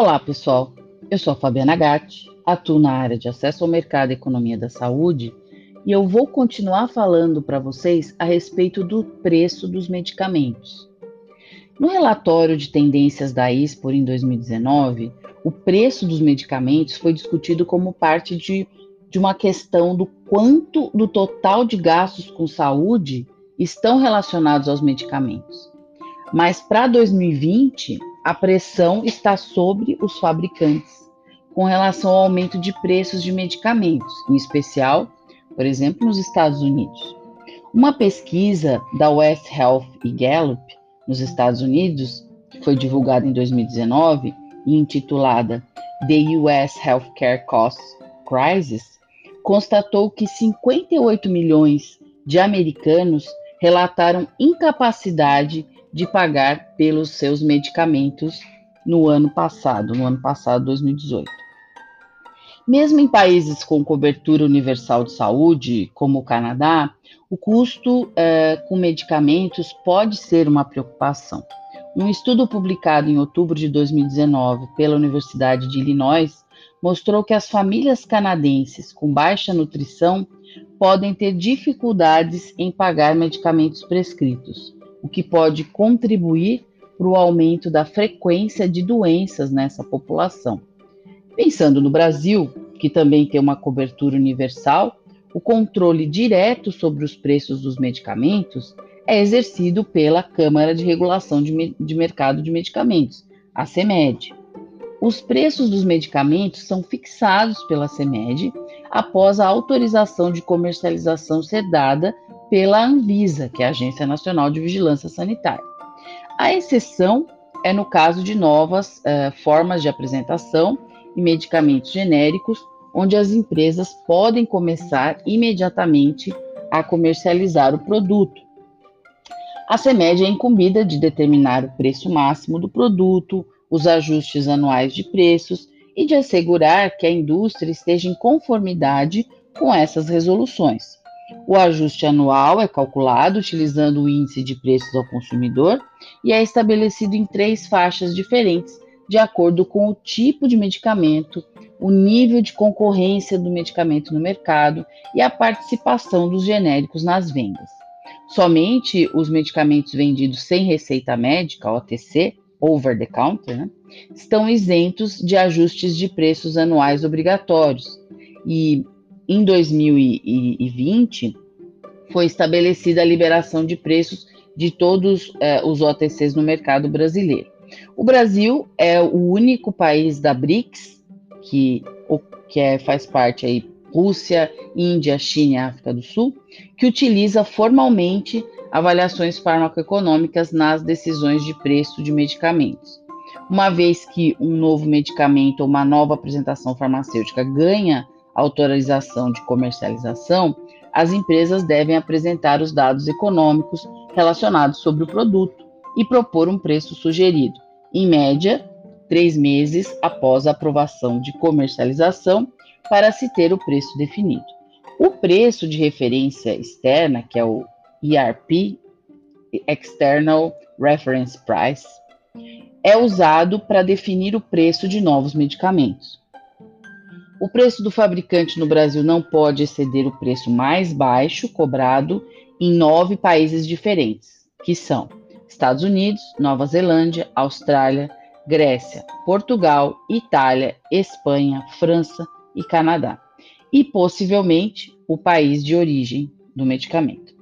Olá, pessoal. Eu sou a Fabiana Gatti, atuo na área de acesso ao mercado e economia da saúde e eu vou continuar falando para vocês a respeito do preço dos medicamentos. No relatório de tendências da ISPOR em 2019, o preço dos medicamentos foi discutido como parte de, de uma questão do quanto do total de gastos com saúde estão relacionados aos medicamentos. Mas para 2020, a pressão está sobre os fabricantes com relação ao aumento de preços de medicamentos, em especial, por exemplo, nos Estados Unidos. Uma pesquisa da West Health e Gallup, nos Estados Unidos, que foi divulgada em 2019 e intitulada The US Healthcare Cost Crisis, constatou que 58 milhões de americanos relataram incapacidade de pagar pelos seus medicamentos no ano passado, no ano passado, 2018. Mesmo em países com cobertura universal de saúde, como o Canadá, o custo eh, com medicamentos pode ser uma preocupação. Um estudo publicado em outubro de 2019 pela Universidade de Illinois mostrou que as famílias canadenses com baixa nutrição podem ter dificuldades em pagar medicamentos prescritos, o que pode contribuir para o aumento da frequência de doenças nessa população. Pensando no Brasil, que também tem uma cobertura universal, o controle direto sobre os preços dos medicamentos é exercido pela Câmara de Regulação de, de Mercado de Medicamentos, a CEMED. Os preços dos medicamentos são fixados pela CEMED após a autorização de comercialização ser dada pela Anvisa, que é a Agência Nacional de Vigilância Sanitária. A exceção é no caso de novas uh, formas de apresentação e medicamentos genéricos, onde as empresas podem começar imediatamente a comercializar o produto. A CEMED é incumbida de determinar o preço máximo do produto, os ajustes anuais de preços e de assegurar que a indústria esteja em conformidade com essas resoluções. O ajuste anual é calculado utilizando o índice de preços ao consumidor e é estabelecido em três faixas diferentes, de acordo com o tipo de medicamento, o nível de concorrência do medicamento no mercado e a participação dos genéricos nas vendas. Somente os medicamentos vendidos sem receita médica, OTC, over the counter, né, estão isentos de ajustes de preços anuais obrigatórios e em 2020, foi estabelecida a liberação de preços de todos eh, os OTCs no mercado brasileiro. O Brasil é o único país da BRICS, que, que é, faz parte aí Rússia, Índia, China e África do Sul, que utiliza formalmente avaliações farmacoeconômicas nas decisões de preço de medicamentos. Uma vez que um novo medicamento ou uma nova apresentação farmacêutica ganha autorização de comercialização, as empresas devem apresentar os dados econômicos relacionados sobre o produto e propor um preço sugerido, em média, três meses após a aprovação de comercialização, para se ter o preço definido. O preço de referência externa, que é o ERP, External Reference Price, é usado para definir o preço de novos medicamentos. O preço do fabricante no Brasil não pode exceder o preço mais baixo cobrado em nove países diferentes, que são Estados Unidos, Nova Zelândia, Austrália, Grécia, Portugal, Itália, Espanha, França e Canadá, e possivelmente o país de origem do medicamento.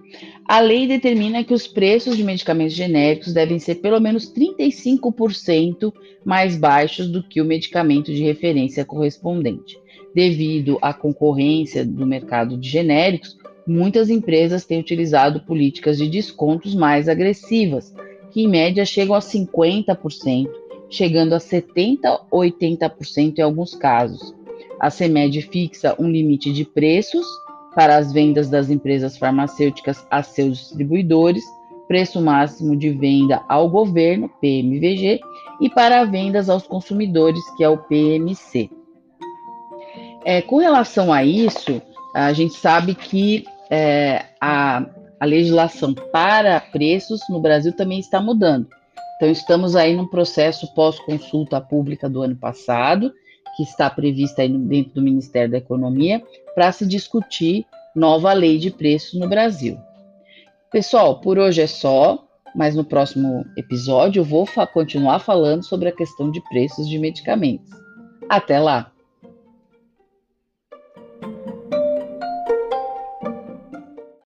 A lei determina que os preços de medicamentos genéricos devem ser pelo menos 35% mais baixos do que o medicamento de referência correspondente. Devido à concorrência do mercado de genéricos, muitas empresas têm utilizado políticas de descontos mais agressivas, que em média chegam a 50%, chegando a 70% ou 80% em alguns casos. A CEMED fixa um limite de preços para as vendas das empresas farmacêuticas a seus distribuidores, preço máximo de venda ao governo, PMVG, e para vendas aos consumidores, que é o PMC. É, com relação a isso, a gente sabe que é, a, a legislação para preços no Brasil também está mudando. Então, estamos aí num processo pós-consulta pública do ano passado, que está prevista dentro do Ministério da Economia, para se discutir nova lei de preços no Brasil. Pessoal, por hoje é só, mas no próximo episódio eu vou fa continuar falando sobre a questão de preços de medicamentos. Até lá!